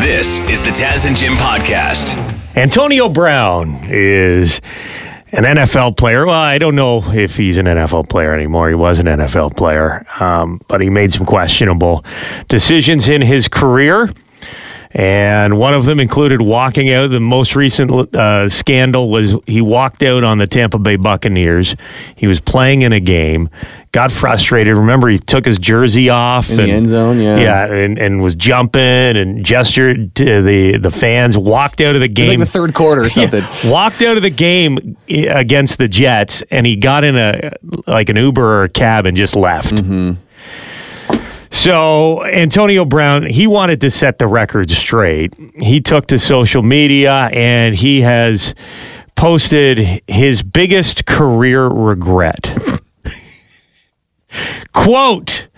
This is the Taz and Jim podcast. Antonio Brown is an NFL player. Well, I don't know if he's an NFL player anymore. He was an NFL player, um, but he made some questionable decisions in his career. And one of them included walking out. The most recent uh, scandal was he walked out on the Tampa Bay Buccaneers. He was playing in a game, got frustrated. Remember, he took his jersey off In the end zone, yeah. yeah, and, and was jumping and gestured to the the fans. Walked out of the It was game. like the third quarter or something. Yeah, walked out of the game against the Jets, and he got in a like an Uber or a cab and just left. Mm-hmm. So Antonio Brown, he wanted to set the record straight. He took to social media and he has posted his biggest career regret. quote,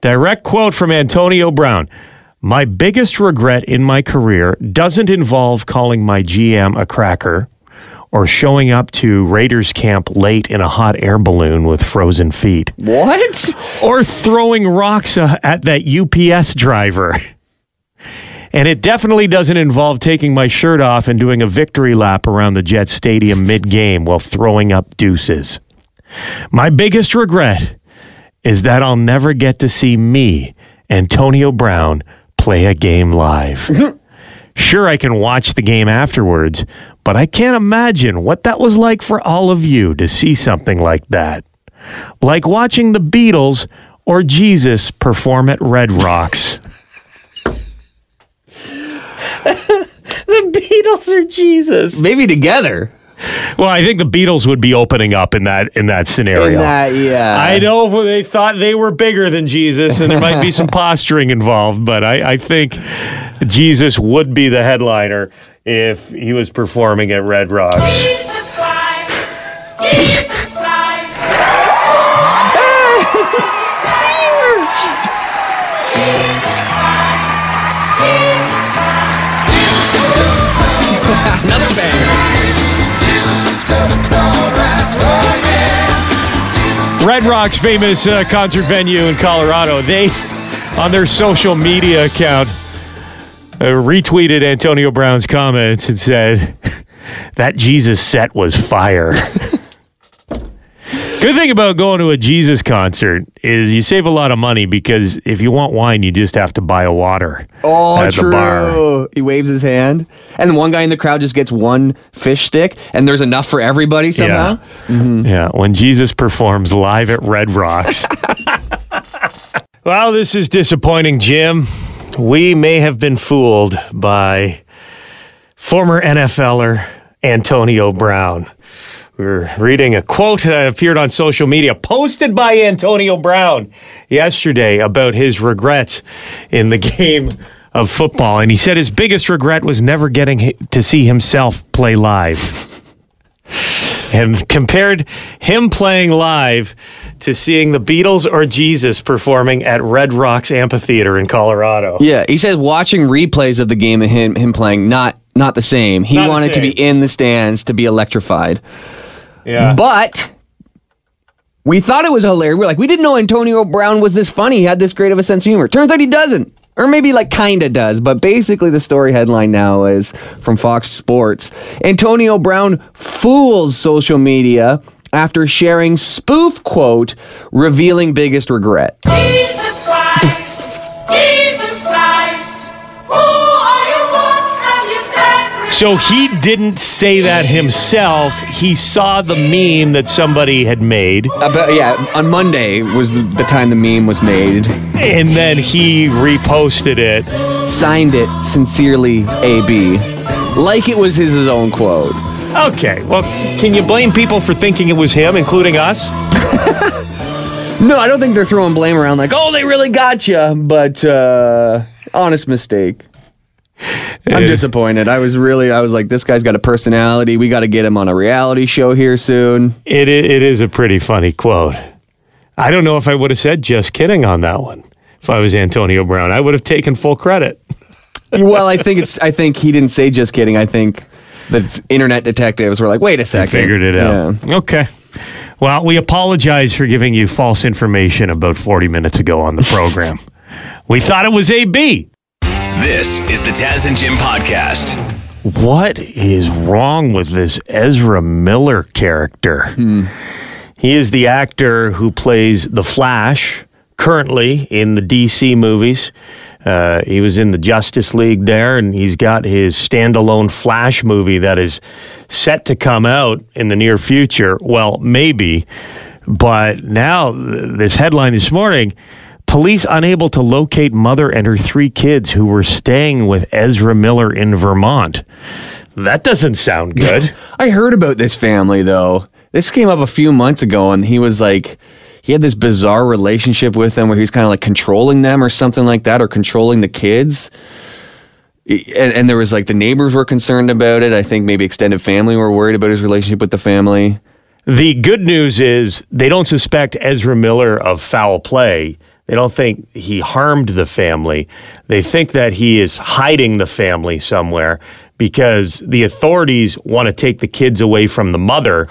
direct quote from Antonio Brown. My biggest regret in my career doesn't involve calling my GM a cracker or showing up to Raiders camp late in a hot air balloon with frozen feet What? or throwing rocks uh, at that UPS driver. And it definitely doesn't involve taking my shirt off and doing a victory lap around the Jets stadium mid game while throwing up deuces. My biggest regret is that I'll never get to see me, Antonio Brown, play a game live. Sure, I can watch the game afterwards, but I can't imagine what that was like for all of you to see something like that. Like watching the Beatles or Jesus perform at Red Rocks. The Beatles or Jesus? Maybe together. Well, I think the Beatles would be opening up in that in that scenario. In that, yeah. I know they thought they were bigger than Jesus, and there might be some posturing involved, but I, I think Jesus would be the headliner if he was performing at Red Rocks. Jesus Christ, Jesus Christ. Another banger. Red Rocks, famous uh, concert venue in Colorado, they, on their social media account, Uh, retweeted Antonio Brown's comments and said, That Jesus set was fire. Good thing about going to a Jesus concert is you save a lot of money because if you want wine, you just have to buy a water Oh, at true. the bar. He waves his hand, and the one guy in the crowd just gets one fish stick, and there's enough for everybody somehow. Mm-hmm. Yeah, when Jesus performs live at Red Rocks. well, this is disappointing, Jim. We may have been fooled by former NFLer Antonio Brown. We were reading a quote that appeared on social media, posted by Antonio Brown yesterday about his regrets in the game of football. And he said his biggest regret was never getting to see himself play live and compared him playing live to seeing the Beatles or Jesus performing at Red Rocks Amphitheater in Colorado. Yeah, he says watching replays of the game of him him playing not not the same. He Not wanted to be in the stands to be electrified. Yeah. But we thought it was hilarious. We're like, we didn't know Antonio Brown was this funny. He had this great of a sense of humor. Turns out he doesn't. Or maybe like kinda does, but basically the story headline now is from Fox Sports. Antonio Brown fools social media after sharing spoof quote revealing biggest regret. Jesus Christ, So he didn't say that himself. He saw the meme that somebody had made, About, yeah, on Monday was the, the time the meme was made. and then he reposted it. Signed it sincerely, AB, like it was his, his own quote. Okay, well, can you blame people for thinking it was him, including us? No, I don't think they're throwing blame around like, oh, they really got you. But uh, honest mistake. I'm disappointed. I was really, I was like, this guy's got a personality. We got to get him on a reality show here soon. It, it is a pretty funny quote. I don't know if I would have said just kidding on that one. If I was Antonio Brown, I would have taken full credit. well, I think it's, I think he didn't say just kidding. I think the internet detectives were like, wait a second. Figured it out. Yeah. Okay. Well, we apologize for giving you false information about 40 minutes ago on the program. we thought it was AB. This is the Taz and Jim podcast. What is wrong with this Ezra Miller character? He is the actor who plays the Flash currently in the DC movies. Uh, he was in the Justice League there, and he's got his standalone Flash movie that is set to come out in the near future. Well, maybe. But now, th- this headline this morning police unable to locate mother and her three kids who were staying with Ezra Miller in Vermont. That doesn't sound good. I heard about this family though. This came up a few months ago, and he was like, he had this bizarre relationship with them where he was kind of like controlling them or something like that, or controlling the kids. And, and there was like the neighbors were concerned about it. I think maybe extended family were worried about his relationship with the family. The good news is they don't suspect Ezra Miller of foul play. They don't think he harmed the family. They think that he is hiding the family somewhere because the authorities want to take the kids away from the mother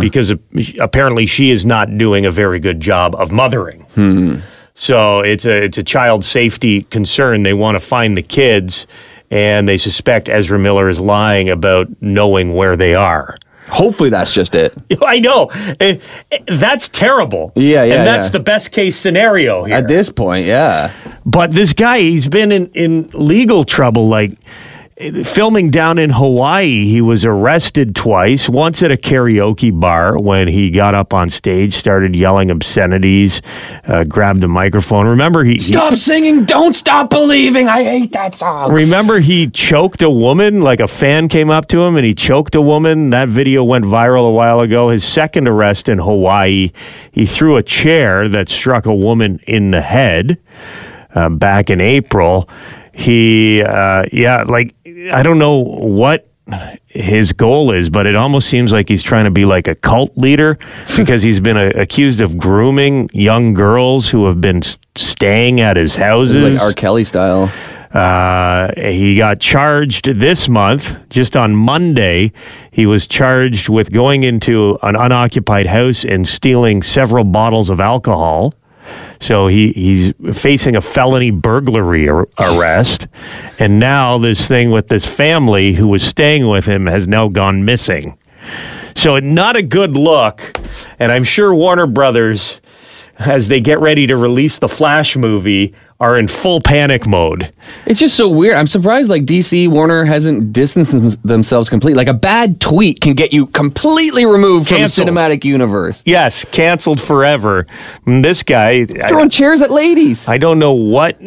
because apparently she is not doing a very good job of mothering. Hmm. So it's a it's a child safety concern. They want to find the kids and they suspect Ezra Miller is lying about knowing where they are. Hopefully, that's just it. I know. Eh, eh, That's terrible. Yeah, yeah, And that's yeah. the best case scenario here. At this point, yeah. but this guy, he's been in, in legal trouble. Like filming down in Hawaii, he was arrested twice. Once at a karaoke bar when he got up on stage, started yelling obscenities, uh, grabbed a microphone. Remember, he, he Stop singing, don't stop believing. I hate that song. Remember, he choked a woman. Like a fan came up to him and he choked a woman. That video went viral a while ago. His second arrest in Hawaii, he threw a chair that struck a woman in the head uh, back in April. He, uh, yeah, like, I don't know what his goal is, but it almost seems like he's trying to be like a cult leader because he's been uh, accused of grooming young girls who have been staying at his houses. like R. Kelly style. Uh, he got charged this month, just on Monday. He was charged with going into an unoccupied house and stealing several bottles of alcohol. So he, he's facing a felony burglary ar- arrest. And now this thing with this family who was staying with him has now gone missing. So not a good look. And I'm sure Warner Brothers, as they get ready to release the Flash movie, are in full panic mode. It's just so weird. I'm surprised like DC Warner hasn't distanced them- themselves completely. Like a bad tweet can get you completely removed Canceled. from the cinematic universe. Yes, canceled forever. And This guy, Throwing I, chairs at ladies. I don't know what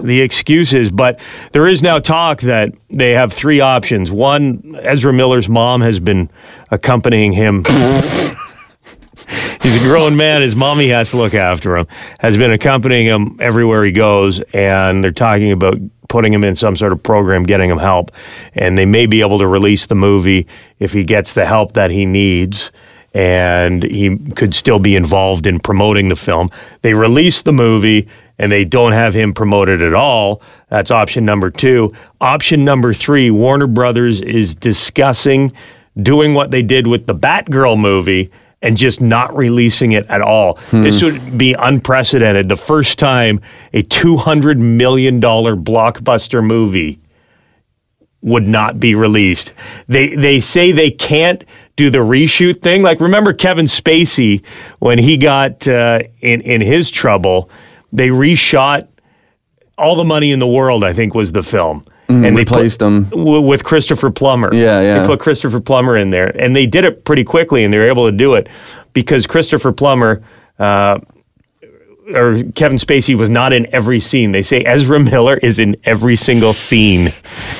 the excuse is, but there is now talk that they have three options. One, Ezra Miller's mom has been accompanying him. He's a grown man. His mommy has to look after him. Has been accompanying him everywhere he goes, and they're talking about putting him in some sort of program, getting him help, and they may be able to release the movie if he gets the help that he needs, and he could still be involved in promoting the film. They release the movie, and they don't have him promoted at all. That's option number two. Option number three: Warner Brothers is discussing doing what they did with the Batgirl movie and just not releasing it at all. This would be unprecedented. The first time a $200 million blockbuster movie would not be released. They they say they can't do the reshoot thing. Like remember Kevin Spacey when he got uh, in in his trouble, they reshot all the money in the world. I think was the film. And they replaced put, him. w- with Christopher Plummer. Yeah, yeah. They put Christopher Plummer in there, and they did it pretty quickly, and they were able to do it because Christopher Plummer. Uh, or Kevin Spacey was not in every scene. They say Ezra Miller is in every single scene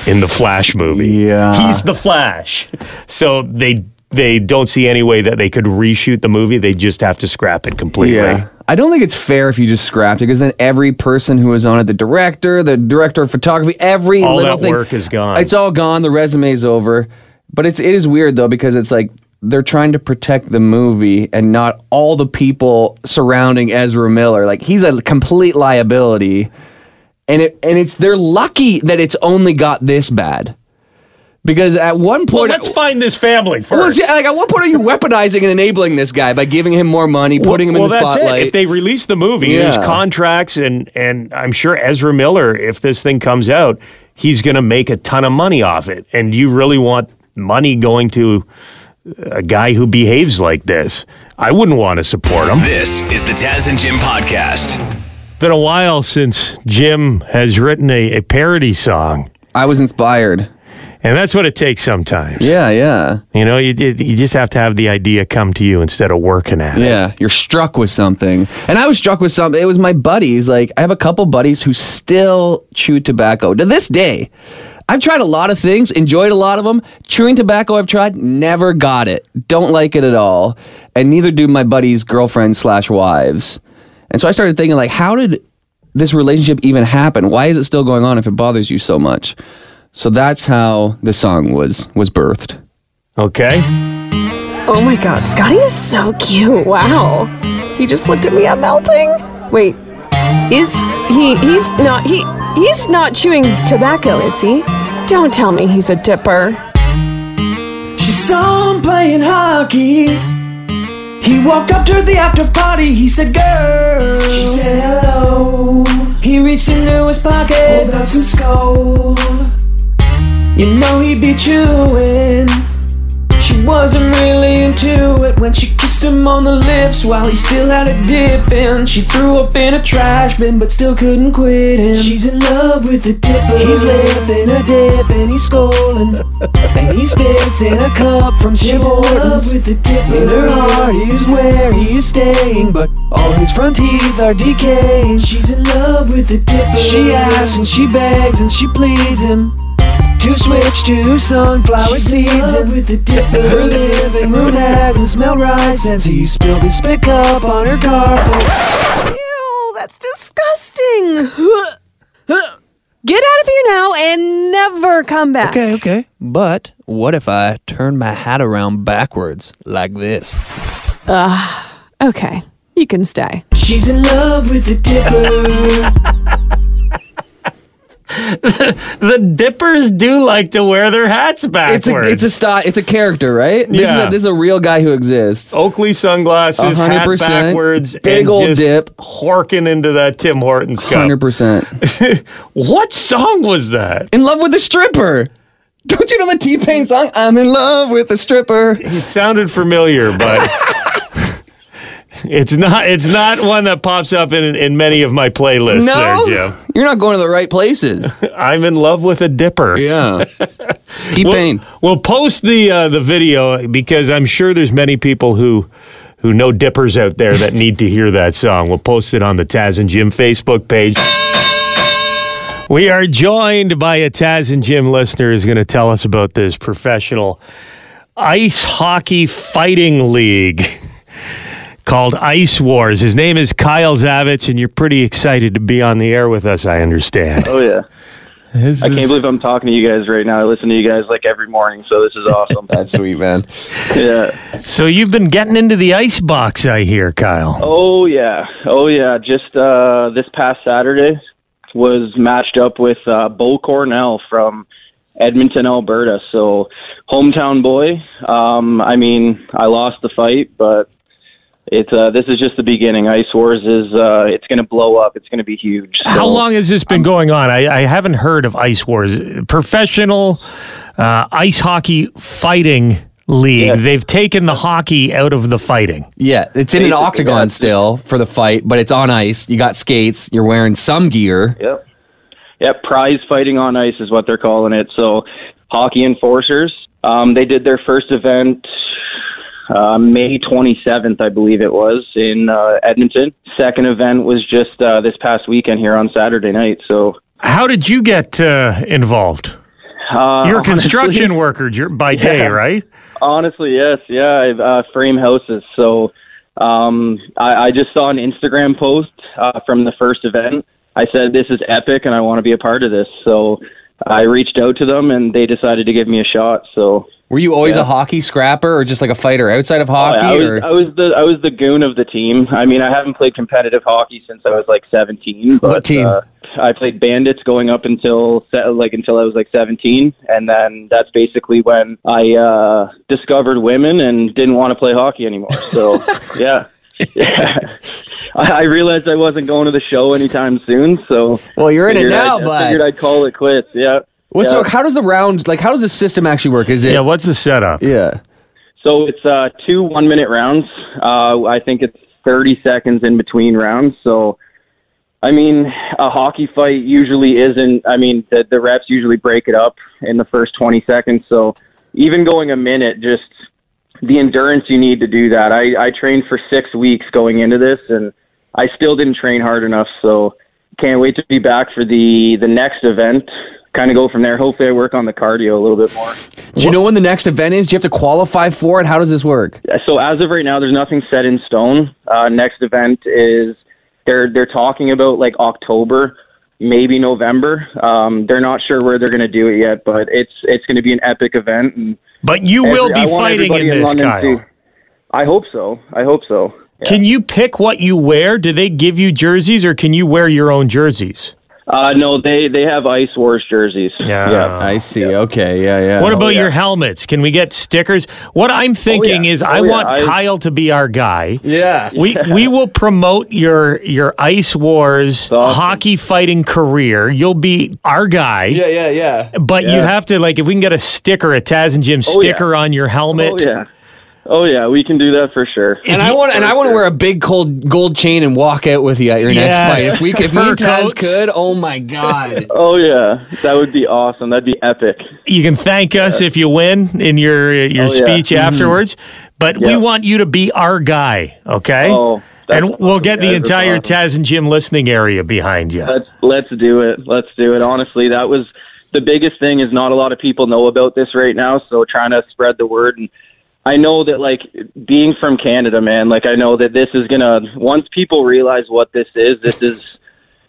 in the Flash movie. Yeah. He's the Flash. So they they don't see any way that they could reshoot the movie. They just have to scrap it completely. Yeah. I don't think it's fair if you just scrapped it because then every person who was on it, the director, the director of photography, every All little that thing, work is gone. It's all gone. The resume's over. But it's it is weird though because it's like they're trying to protect the movie and not all the people surrounding Ezra Miller. Like he's a complete liability, and it and it's they're lucky that it's only got this bad. Because at one Well, point, let's find this family first. yeah, like at what point are you weaponizing and enabling this guy by giving him more money, putting him well, in the that's spotlight? It. If they release the movie, Yeah. there's contracts, and and I'm sure Ezra Miller, if this thing comes out, he's going to make a ton of money off it. And you really want money going to a guy who behaves like this? I wouldn't want to support him. This is the Taz and Jim podcast. Been a while since Jim has written a, a parody song, I was inspired. And that's what it takes sometimes. Yeah, yeah, You know, you you just have to have the idea come to you instead of working at it. yeah. You're struck with something, and I was struck with something. It was my buddies. Like I have a couple buddies who still chew tobacco to this day. I've tried a lot of things, enjoyed a lot of them. Chewing tobacco, I've tried, never got it. Don't like it at all, and neither do my buddies' girlfriends slash wives. And so I started thinking, like, how did this relationship even happen? Why is it still going on if it bothers you so much? So that's how the song was was birthed. Okay. Oh my god, Scotty is so cute. Wow. He just looked at me, I'm melting. Wait, is he he's not he he's not chewing tobacco, is he? Don't tell me he's a dipper. She saw him playing hockey. He walked up to the after party. He said, "Girl." She said, "Hello." He reached into his pocket, pulled out some skull. You know he'd be chewing. She wasn't really into it when she kissed him on the lips while he still had a dip dipping. She threw up in a trash bin, but still couldn't quit him. She's in love with the dipper. He's lipping a dip and he's scolding. and he spits in a cup from Tim Hortons. with the dipper. In her heart is where he is staying, but all his front teeth are decaying. She's in love with the dipper. She asks and she begs and she pleads him. To switch to sunflower seeds and with the dipper Her living room hasn't smelled right since he spilled his spit cup on her carpet Ew, that's disgusting. Get out of here now and never come back. Okay, okay. But what if I turn my hat around backwards like this? Ah, uh, Okay, you can stay. She's in love with the dipper The dippers do like to wear their hats It's backwards. a it's a style. It's a character, right? This Yeah. is a, this is a real guy who exists. Oakley sunglasses, A hundred hat backwards, Big old dip. horking into that Tim Hortons cup. Hundred percent. What song was that? In love with a stripper. Don't you know the T Pain song? I'm in love with a stripper. It sounded familiar, but it's not. It's not one that pops up in in many of my playlists. No, there, Jim. you're not going to the right places. I'm in love with a dipper. Yeah. T We'll, we'll post the uh, the video because I'm sure there's many people who who know dippers out there that need to hear that song. We'll post it on the Taz and Jim Facebook page. We are joined by a Taz and Jim listener who's going to tell us about this professional ice hockey fighting league called Ice Wars. His name is Kyle Zavitz, and you're pretty excited to be on the air with us, I understand. Oh yeah. This I can't is- believe I'm talking to you guys right now. I listen to you guys like every morning, so this is awesome. That's sweet, man. yeah. So you've been getting into the ice box, I hear, Kyle. Oh yeah. Oh yeah. Just uh this past Saturday was matched up with uh Bo Cornell from Edmonton, Alberta. So hometown boy. Um I mean, I lost the fight, but it's uh this is just the beginning. Ice Wars is uh it's going to blow up. It's going to be huge. How long has this been going on? I, I haven't heard of Ice Wars. Professional uh, ice hockey fighting league. Yeah. They've taken the hockey out of the fighting. Yeah, it's in an octagon still for the fight, but it's on ice. You got skates. You're wearing some gear. Yep. Yep. Prize fighting on ice is what they're calling it. So, hockey enforcers. Um, they did their first event uh, May 27th, I believe it was, in uh, Edmonton. Second event was just uh, this past weekend here on Saturday night. So, How did you get uh, involved? uh, You're a construction worker dur- by day, Yeah. right? Honestly, yes, yeah, I uh, frame houses. So um, I, I just saw an Instagram post uh, from the first event. I said, "This is epic, and I want to be a part of this." So I reached out to them, and they decided to give me a shot. So Were you always Yeah. a hockey scrapper or just like a fighter outside of Oh, hockey? yeah, I was or I was the I was the goon of the team. I mean, I haven't played competitive hockey since I was like 17. But, What team? Uh, I played Bandits going up until like until I was like 17, and then that's basically when I uh, discovered women and didn't want to play hockey anymore. So yeah. Yeah, I, I realized I wasn't going to the show anytime soon, so well, you're in it now, I but figured I'd call it quits. Yeah. Well, so how does the round like? How does the system actually work? Is it? Yeah, what's the setup? yeah. So it's uh, two one minute rounds. Uh, I think it's 30 seconds in between rounds. So, I mean, a hockey fight usually isn't, I mean, the, the reps usually break it up in the first 20 seconds. So, even going a minute, just the endurance you need to do that. I, I trained for six weeks going into this, and I still didn't train hard enough. So, can't wait to be back for the, the next event. Kind of go from there. Hopefully, I work on the cardio a little bit more. Do you know when the next event is? Do you have to qualify for it? How does this work? So as of right now, there's nothing set in stone. Uh, next event is they're they're talking about like October, maybe November. Um, they're not sure where they're going to do it yet, but it's it's going to be an epic event. And But you will every- I be fighting in this, London Kyle. to- I hope so. I hope so. Yeah. Can you pick what you wear? Do they give you jerseys or can you wear your own jerseys? Uh, no, they they have Ice Wars jerseys. Yeah. yeah. I see. Okay. Yeah. Yeah. What about yeah. your helmets? Can we get stickers? What I'm thinking yeah. is Oh, I yeah. want I- Kyle to be our guy. yeah. We we will promote your your Ice Wars Awesome. hockey fighting career. You'll be our guy. Yeah. Yeah. Yeah. But you have to like if we can get a sticker, a Taz and Jim Oh, yeah. sticker on your helmet. Oh yeah. Oh yeah, we can do that for sure. And I want and I want to wear a big cold gold chain and walk out with you at your next Yes. fight. If we could, if me Fur and Taz coats. could, oh my god. Oh yeah, that would be awesome. That'd be epic. You can thank us if you win in your your Oh, yeah. speech mm-hmm. afterwards. But we Yeah. want you to be our guy, okay? Oh, that's and we'll awesome, get the. That's entire awesome. Taz and Jim listening area behind you. Let's let's do it. Let's do it. Honestly, that was the biggest thing. Is not a lot of people know about this right now. So trying to spread the word, and I know that like being from Canada, man. Like I know that this is gonna once people realize what this is, this is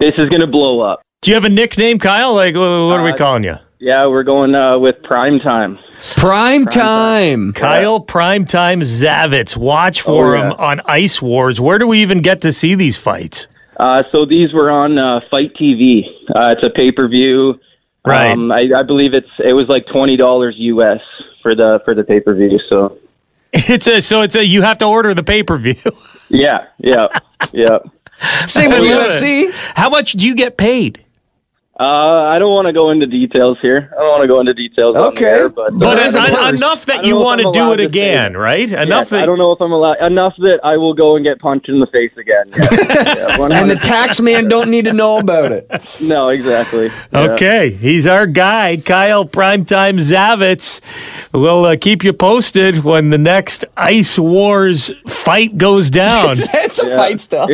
this is gonna blow up. Do you have a nickname, Kyle? Like, what are we Uh, calling you? Yeah, we're going uh, with prime time. Prime time. Kyle Prime Time Zavitz. Watch for Oh, yeah. him on Ice Wars. Where do we even get to see these fights? Uh, so these were on uh, FITE TV. Uh, it's a pay per view. Right. Um, I, I believe it's it was like twenty dollars US for the for the pay per view. So It's a so it's a you have to order the pay per view. yeah, yeah, yeah. Same with UFC. How much do you get paid? Uh, I don't want to go into details here. I don't want to go into details. Okay. there, but, But uh, en- There's a en- purse. enough that you want to do it to say. again, right? yes, Enough I that don't know if I'm allowed enough that I will go and get punched in the face again. Yeah, yeah, And the tax man don't need to know about it. no, exactly. Yeah. Okay, he's our guy, Kyle Primetime Zavitz. We'll uh, keep you posted when the next Ice Wars fight goes down. That's a fight still.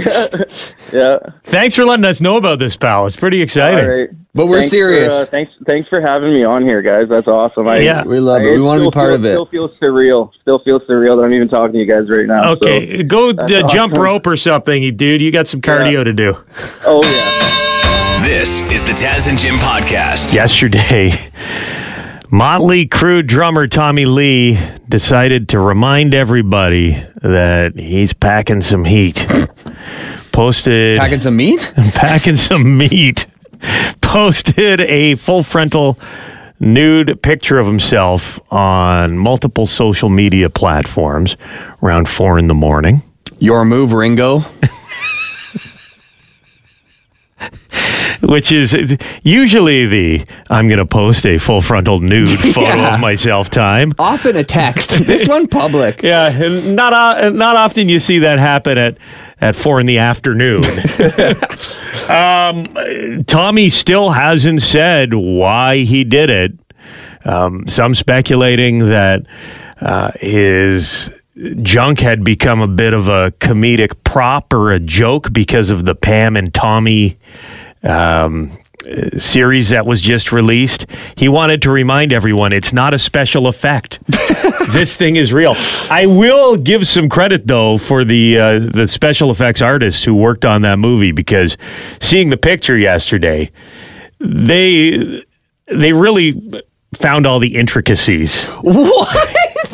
Yeah. Thanks for letting us know about this, pal. It's pretty exciting. All right. But we're Thanks for, serious. uh, thanks, thanks for having me on here, guys. That's awesome. I, Yeah. We love it. We want to be part feel- of it. Still feels surreal. Still feels surreal that I'm even talking to you guys right now. so- Okay, go uh, jump rope or something, dude. You got some cardio to do. oh yeah. This is the Taz and Jim podcast. Yesterday, Motley Crue drummer Tommy Lee decided to remind everybody that he's packing some heat. Posted Packing some meat? packing some meat. Posted a full frontal nude picture of himself on multiple social media platforms around four in the morning. Your move, Ringo. which is usually the I'm going to post a full frontal nude photo Yeah. of myself time. Often a text. this one public. Yeah, and not not often you see that happen at at four in the afternoon. um, Tommy still hasn't said why he did it. Um, some speculating that uh, his junk had become a bit of a comedic prop or a joke because of the Pam and Tommy um, series that was just released. He wanted to remind everyone it's not a special effect. this thing is real. I will give some credit though for the uh, the special effects artists who worked on that movie because seeing the picture yesterday, they they really found all the intricacies. What?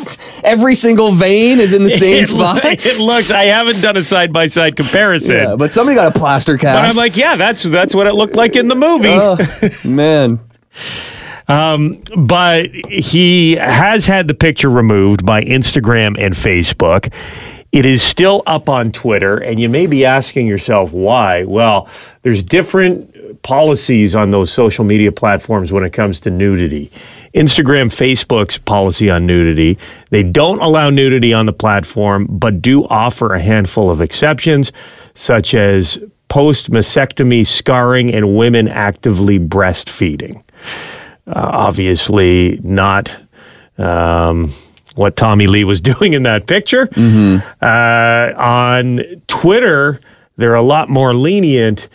Every single vein is in the same it, spot. It looks. I haven't done a side by side comparison. Yeah, but somebody got a plaster cast. but I'm like, yeah, that's that's what it looked like in the movie. oh, man. Um, but he has had the picture removed by Instagram and Facebook. It is still up on Twitter, and you may be asking yourself why. Well, there's different policies on those social media platforms when it comes to nudity. Instagram, Facebook's policy on nudity, they don't allow nudity on the platform, but do offer a handful of exceptions, such as post mastectomy scarring and women actively breastfeeding uh, obviously not um, what Tommy Lee was doing in that picture. Uh, on Twitter, they're a lot more lenient.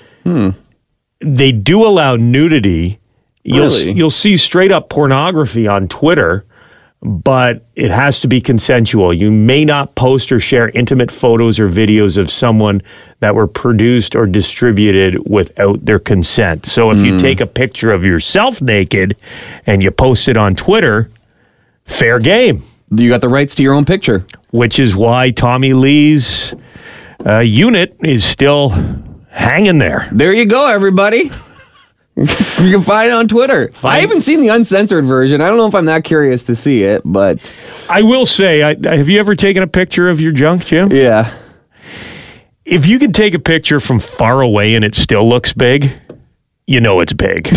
They do allow nudity. You'll Really? you'll see straight up pornography on Twitter, but it has to be consensual. You may not post or share intimate photos or videos of someone that were produced or distributed without their consent. So if you take a picture of yourself naked and you post it on Twitter, fair game, You got the rights to your own picture. which is why Tommy Lee's uh, unit is still hanging there. There you go, everybody. you can find it on Twitter. I haven't seen the uncensored version. I don't know if I'm that curious to see it, but I will say, I, have you ever taken a picture of your junk, Jim? yeah. if you can take a picture from far away and it still looks big, you know it's big.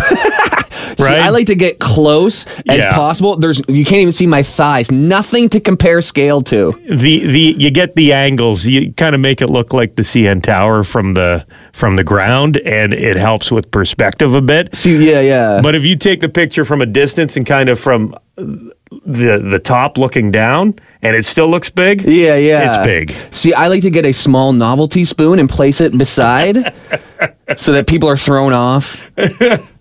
right? See, I like to get close as Yeah. possible. There's you can't even see my thighs. Nothing to compare scale to. the the you get the angles. You kind of make it look like the CN Tower from the from the ground, and it helps with perspective a bit. See, yeah, yeah. But if you take the picture from a distance and kind of from the the top looking down, and it still looks big, yeah, yeah. it's big. See, I like to get a small novelty spoon and place it beside so that people are thrown off.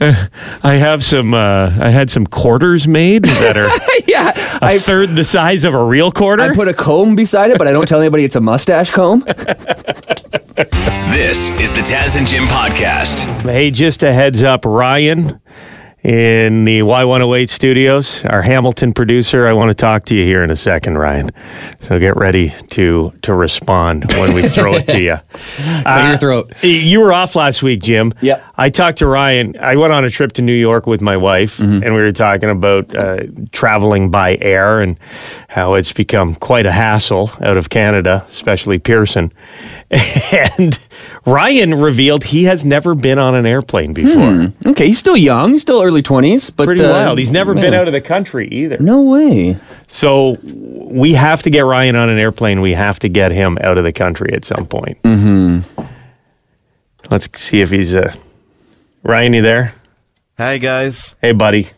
I have some. Uh, I had some quarters made that are yeah. a I third the size of a real quarter. I put a comb beside it, but I don't tell anybody it's a mustache comb. This is the Taz and Jim podcast. Hey, just a heads up, Ryan in the Y108 studios, our Hamilton producer. I want to talk to you here in a second, Ryan. So get ready to to respond when we throw it to you. Clear your throat. You were off last week, Jim. Yep. I talked to Ryan. I went on a trip to New York with my wife, and we were talking about uh, traveling by air and how it's become quite a hassle out of Canada, especially Pearson. And Ryan revealed he has never been on an airplane before. Okay, he's still young. He's still early 20s, but Pretty uh, wild. He's never been out of the country either. No way. So we have to get Ryan on an airplane. We have to get him out of the country at some point. Mm-hmm. Let's see if he's uh, Ryan. You there? Hi guys. Hey, buddy.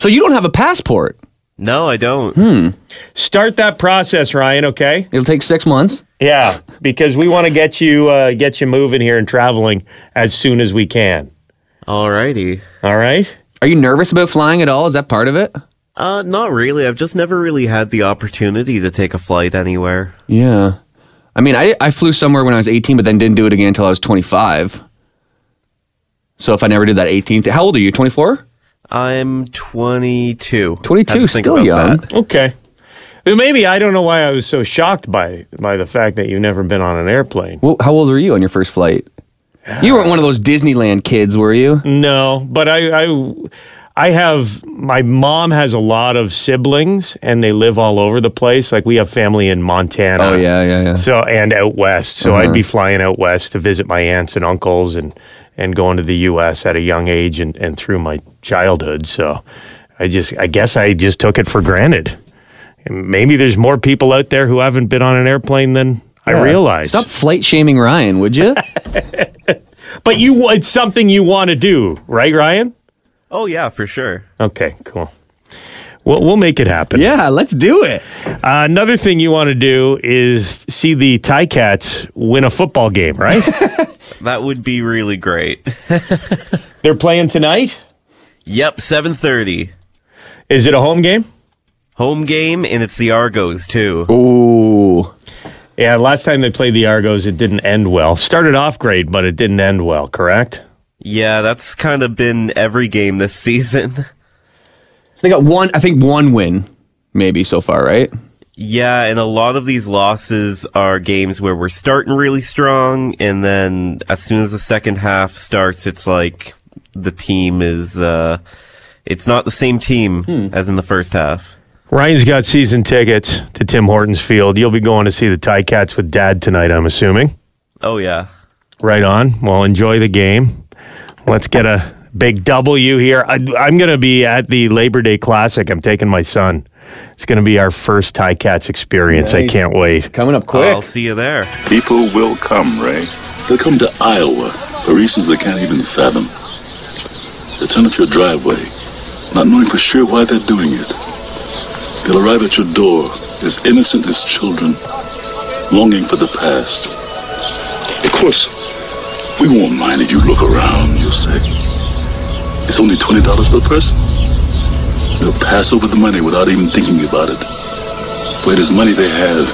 So you don't have a passport. No, I don't. Hmm. Start that process, Ryan. Okay. It'll take six months. Yeah, because we want to get you uh, get you moving here and traveling as soon as we can. Alrighty. All right. Are you nervous about flying at all? Is that part of it? Uh, not really. I've just never really had the opportunity to take a flight anywhere. Yeah. I mean, I, I flew somewhere when I was 18, but then didn't do it again until I was 25. So if I never did that 18th, how old are you? 24? I'm 22. 22, Had to think still young. that. Okay. Well, maybe I don't know why I was so shocked by by the fact that you've never been on an airplane. Well, how old were you on your first flight? You weren't one of those Disneyland kids, were you? No, but I, I, I have my mom has a lot of siblings, and they live all over the place. Like we have family in Montana. Oh, yeah, yeah, yeah. So and out west. So I'd be uh-huh. flying out west to visit my aunts and uncles, and and going to the U.S. at a young age, and and through my childhood. So I just, I guess I just took it for granted. And maybe there's more people out there who haven't been on an airplane than I realize. Stop flight shaming Ryan, would you? But you, it's something you want to do, right, Ryan? Oh yeah, for sure. Okay, cool. We'll, we'll make it happen. yeah, let's do it. Uh, another thing you want to do is see the Ticats win a football game, right? That would be really great. They're playing tonight. yep, 7:30. Is it a home game? Home game and it's the Argos too. Ooh. Yeah, last time they played the Argos, it didn't end well. Started off great, but it didn't end well, correct? Yeah, that's kind of been every game this season. They got one, I think one win, maybe so far, right? Yeah, and a lot of these losses are games where we're starting really strong, and then as soon as the second half starts, it's like the team is, uh, it's not the same team as in the first half. Ryan's got season tickets to Tim Hortons Field. You'll be going to see the Ticats with Dad tonight, I'm assuming. Oh, yeah. Right on. Well, enjoy the game. Let's get a big W here. I, I'm going to be at the Labor Day Classic. I'm taking my son. It's going to be our first Ticats experience. I can't wait. Coming up quick. I'll see you there. People will come, Ray. They'll come to Iowa for reasons they can't even fathom. They'll turn up your driveway, not knowing for sure why they're doing it. They'll arrive at your door as innocent as children, longing for the past. Of course, we won't mind if you look around, you'll say. It's only $20 per person. They'll pass over the money without even thinking about it. For it is money they have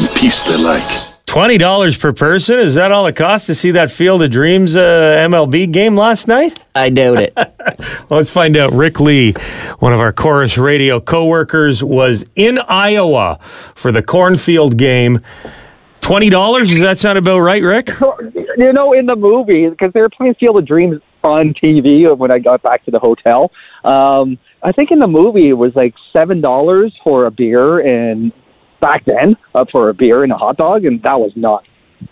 and peace they like. $20 per person? Is that all it costs to see that Field of Dreams uh, MLB game last night? I doubt it. Well, let's find out. Rick Lee, one of our Corus Radio coworkers, was in Iowa for the Cornfield game. $20? Does that sound about right, Rick? you know, in the movie, because they were playing Field of Dreams on TV when I got back to the hotel. Um, I think in the movie it was like seven dollars for a beer, and back then uh, for a beer and a hot dog, and that was not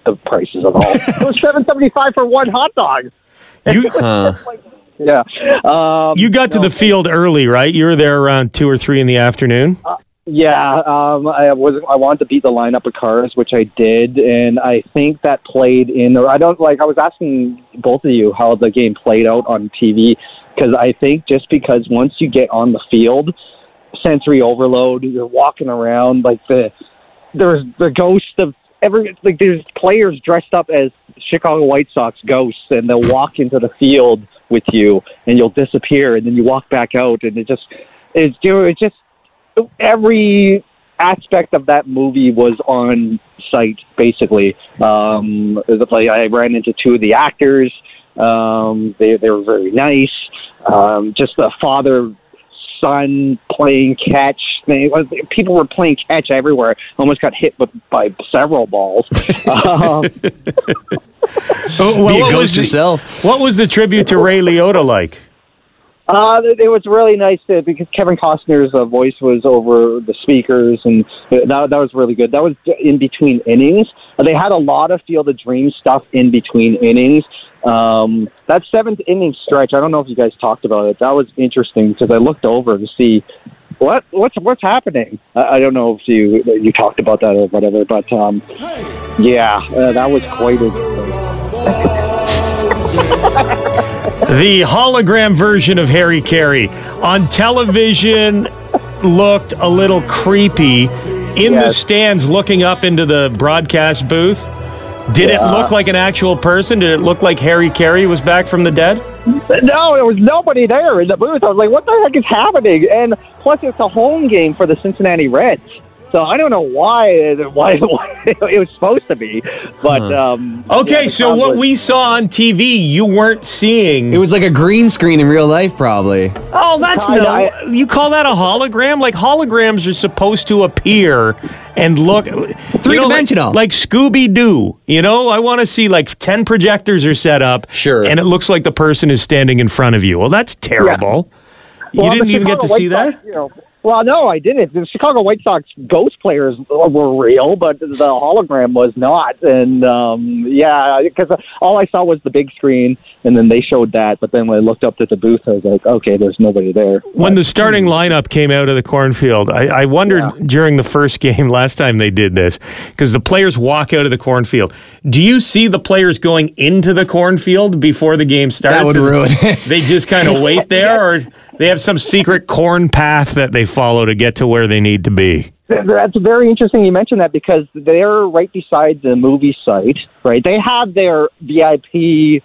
the prices at all. it was seven seventy five for one hot dog. You, Yeah. Um, you got to the field early, right? You were there around 2 or 3 in the afternoon? Yeah, um, I was. I wanted to beat the lineup of cars, which I did, and I think that played in. Or I don't like. I was asking both of you how the game played out on TV because I think just because once you get on the field, sensory overload. You're walking around like the there's the ghost of every like there's players dressed up as Chicago White Sox ghosts, and they'll walk into the field with you, and you'll disappear, and then you walk back out, and it just it's it's just every aspect of that movie was on site basically. Um, it was like I ran into two of the actors. Um, they they were very nice. Um, just the father son playing catch. They, people were playing catch everywhere. Almost got hit with, by several balls. um, Oh, well, Be a what was ghost the- yourself. What was the tribute to Ray Liotta like? Uh, it was really nice to, because Kevin Costner's uh, voice was over the speakers, and that, that was really good. That was in between innings. They had a lot of Field of Dreams stuff in between innings. Um, that seventh inning stretch, I don't know if you guys talked about it. That was interesting because I looked over to see what what's what's happening. I, I don't know if you you talked about that or whatever, but um, yeah, uh, that was quite a. The hologram version of Harry Caray on television looked a little creepy in the stands looking up into the broadcast booth. Did it look like an actual person? Did it look like Harry Caray was back from the dead? No, there was nobody there in the booth. I was like, what the heck is happening? And plus, it's a home game for the Cincinnati Reds. So I don't know why why, why it was supposed to be, but um, Okay, yeah, so crowd what was- we saw on TV, you weren't seeing. It was like a green screen in real life, probably. oh, that's Kinda, no. I- you call that a hologram? Like holograms are supposed to appear and look Three-dimensional. like, like Scooby Doo. You know, I want to see like ten projectors are set up. Sure. and it looks like the person is standing in front of you. Well, that's terrible. Well, you didn't even get to see Sox, that. You know, well, no, I didn't. The Chicago White Sox ghost players were real, but the hologram was not. And um, yeah, because all I saw was the big screen, and then they showed that. But then when I looked up at the booth, I was like, okay, there's nobody there. When the starting lineup came out of the cornfield, I, I wondered during the first game last time they did this because the players walk out of the cornfield. Do you see the players going into the cornfield before the game starts? That would ruin it. They just kind of wait there, or they have some secret corn path that they follow to get to where they need to be. That's very interesting you mentioned that because they're right beside the movie site, right? They have their VIP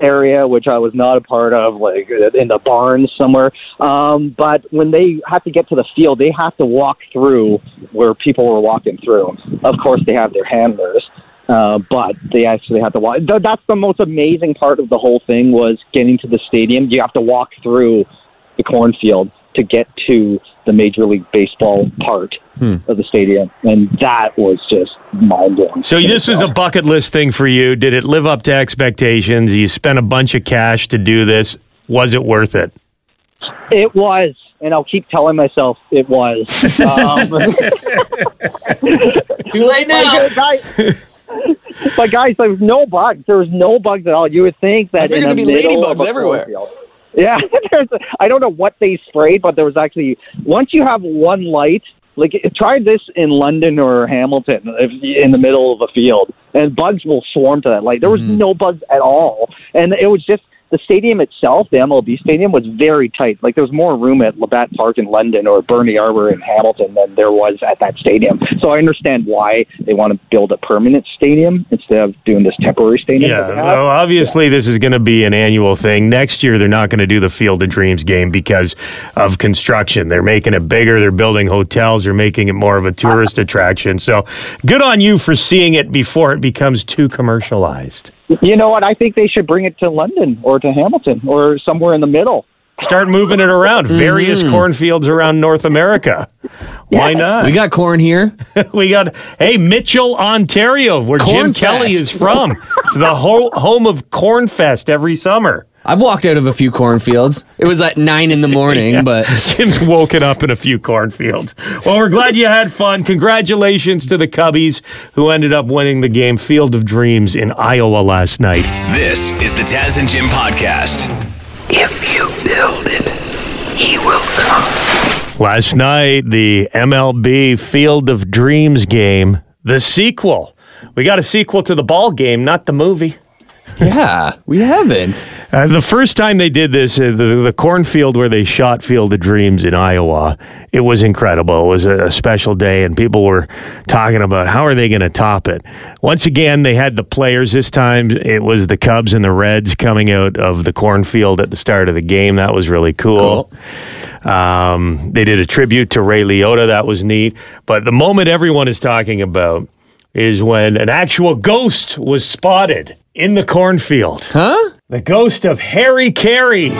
area, which I was not a part of, like in the barn somewhere. Um, but when they have to get to the field, they have to walk through where people were walking through. Of course, they have their handlers. Uh, but they actually have to walk. That's the most amazing part of the whole thing was getting to the stadium. You have to walk through the cornfield. to get to the Major League Baseball part Hmm. of the stadium, and that was just mind blowing. So this was a bucket list thing for you. Did it live up to expectations? You spent a bunch of cash to do this. Was it worth it? It was, and I'll keep telling myself it was. Um, Too late now. But guys, but guys, there was no bugs. There was no bugs at all. You would think that I figured in the there'd be middle of ladybugs a everywhere. cornfield- Yeah, there's. A, I don't know what they sprayed, but there was actually once you have one light. Like try this in London or Hamilton, if in the middle of a field, and bugs will swarm to that light. There was Mm-hmm. no bugs at all, and it was just the stadium itself. The MLB stadium was very tight. Like there was more room at Labatt Park in London or Bernie Arbour in Hamilton than there was at that stadium. So I understand why they want to build a permanent stadium instead of doing this temporary stadium. Yeah. that they have. Well, obviously, this is going to be an annual thing. Next year, they're not going to do the Field of Dreams game because of construction. They're making it bigger. They're building hotels. They're making it more of a tourist attraction. So, good on you for seeing it before it becomes too commercialized. You know what? I think they should bring it to London or to Hamilton or somewhere in the middle. Start moving it around. Mm-hmm. Various cornfields around North America. Why not? We got corn here. we got hey Mitchell, Ontario, where Jim Corn Kelly is from. It's the ho- home of Cornfest every summer. I've walked out of a few cornfields. It was at nine in the morning, Yeah. but Jim's woken up in a few cornfields. Well, we're glad you had fun. Congratulations to the Cubbies who ended up winning the game Field of Dreams in Iowa last night. This is the Taz and Jim podcast. If you build it, he will come. Last night, the MLB Field of Dreams game, the sequel. We got a sequel to the ball game, not the movie. Yeah, we haven't. Uh, the first time they did this, uh, the, the cornfield where they shot Field of Dreams in Iowa, it was incredible. It was a, a special day, and people were talking about how are they going to top it. Once again, they had the players. This time, it was the Cubs and the Reds coming out of the cornfield at the start of the game. That was really cool. Um, they did a tribute to Ray Liotta. That was neat. But the moment everyone is talking about is when an actual ghost was spotted in the cornfield. Huh? The ghost of Harry Caray. Take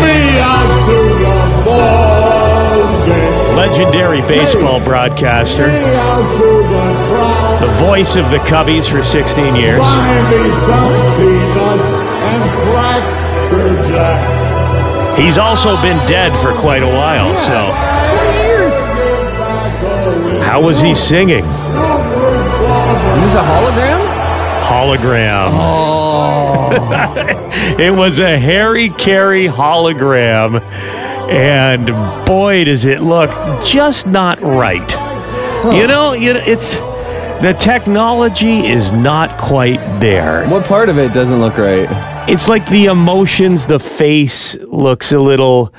me out to the ball game. Legendary baseball broadcaster. Out to the. The voice of the Cubbies for 16 years. Buy me some peanuts and. He's also been dead for quite a while, so how was he singing? Is this a hologram? Hologram. Oh. it was a Harry Caray hologram. And boy, does it look just not right. You know, you know, it's the technology is not quite there. What part of it doesn't look right? It's like the emotions, the face looks a little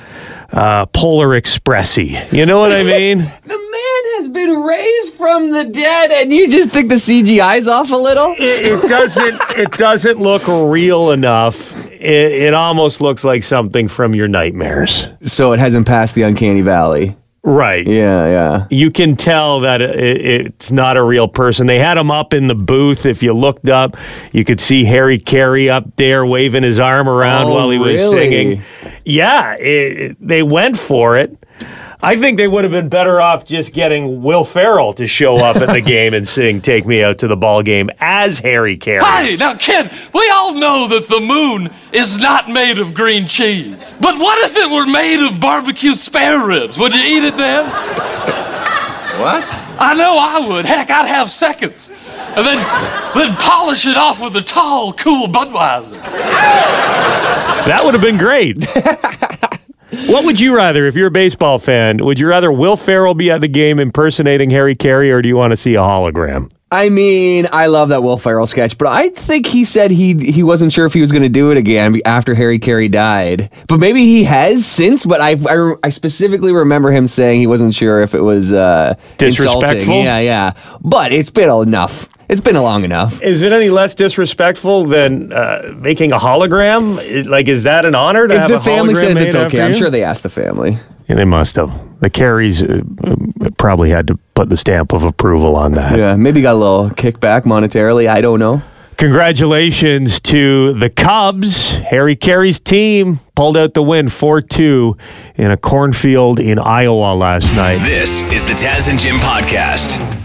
uh, polar expressy. You know what I mean? The man has been raised from the dead, and you just think the CGI's off a little? it, it doesn't it doesn't look real enough. It, it almost looks like something from your nightmares. So it hasn't passed the uncanny valley. Right. Yeah, yeah. You can tell that it, it's not a real person. They had him up in the booth. If you looked up, you could see Harry Caray up there waving his arm around Oh, while he was really? singing. Yeah, it, they went for it. I think they would have been better off just getting Will Ferrell to show up at the game and sing "Take Me Out to the Ball Game" as Harry Caray. Hey, now, Ken, we all know that the moon is not made of green cheese. But what if it were made of barbecue spare ribs? Would you eat it then? What? I know I would. Heck, I'd have seconds. And then, then polish it off with a tall, cool Budweiser. That would have been great. what would you rather, if you're a baseball fan, would you rather Will Ferrell be at the game impersonating Harry Caray, or do you want to see a hologram? I mean, I love that Will Ferrell sketch, but I think he said he he wasn't sure if he was going to do it again after Harry Caray died. But maybe he has since. But I I, I specifically remember him saying he wasn't sure if it was uh, Disrespectful? insulting. Yeah, yeah. But it's been enough. It's been a long enough. Is it any less disrespectful than uh, making a hologram? Like, is that an honor to If have the a family hologram says made it's okay, I'm you? sure they asked the family. Yeah, they must have. The Carays uh, uh, probably had to put the stamp of approval on that. Yeah, maybe got a little kickback monetarily. I don't know. Congratulations to the Cubs. Harry Caray's team pulled out the win 4 2 in a cornfield in Iowa last night. This is the Taz and Jim podcast.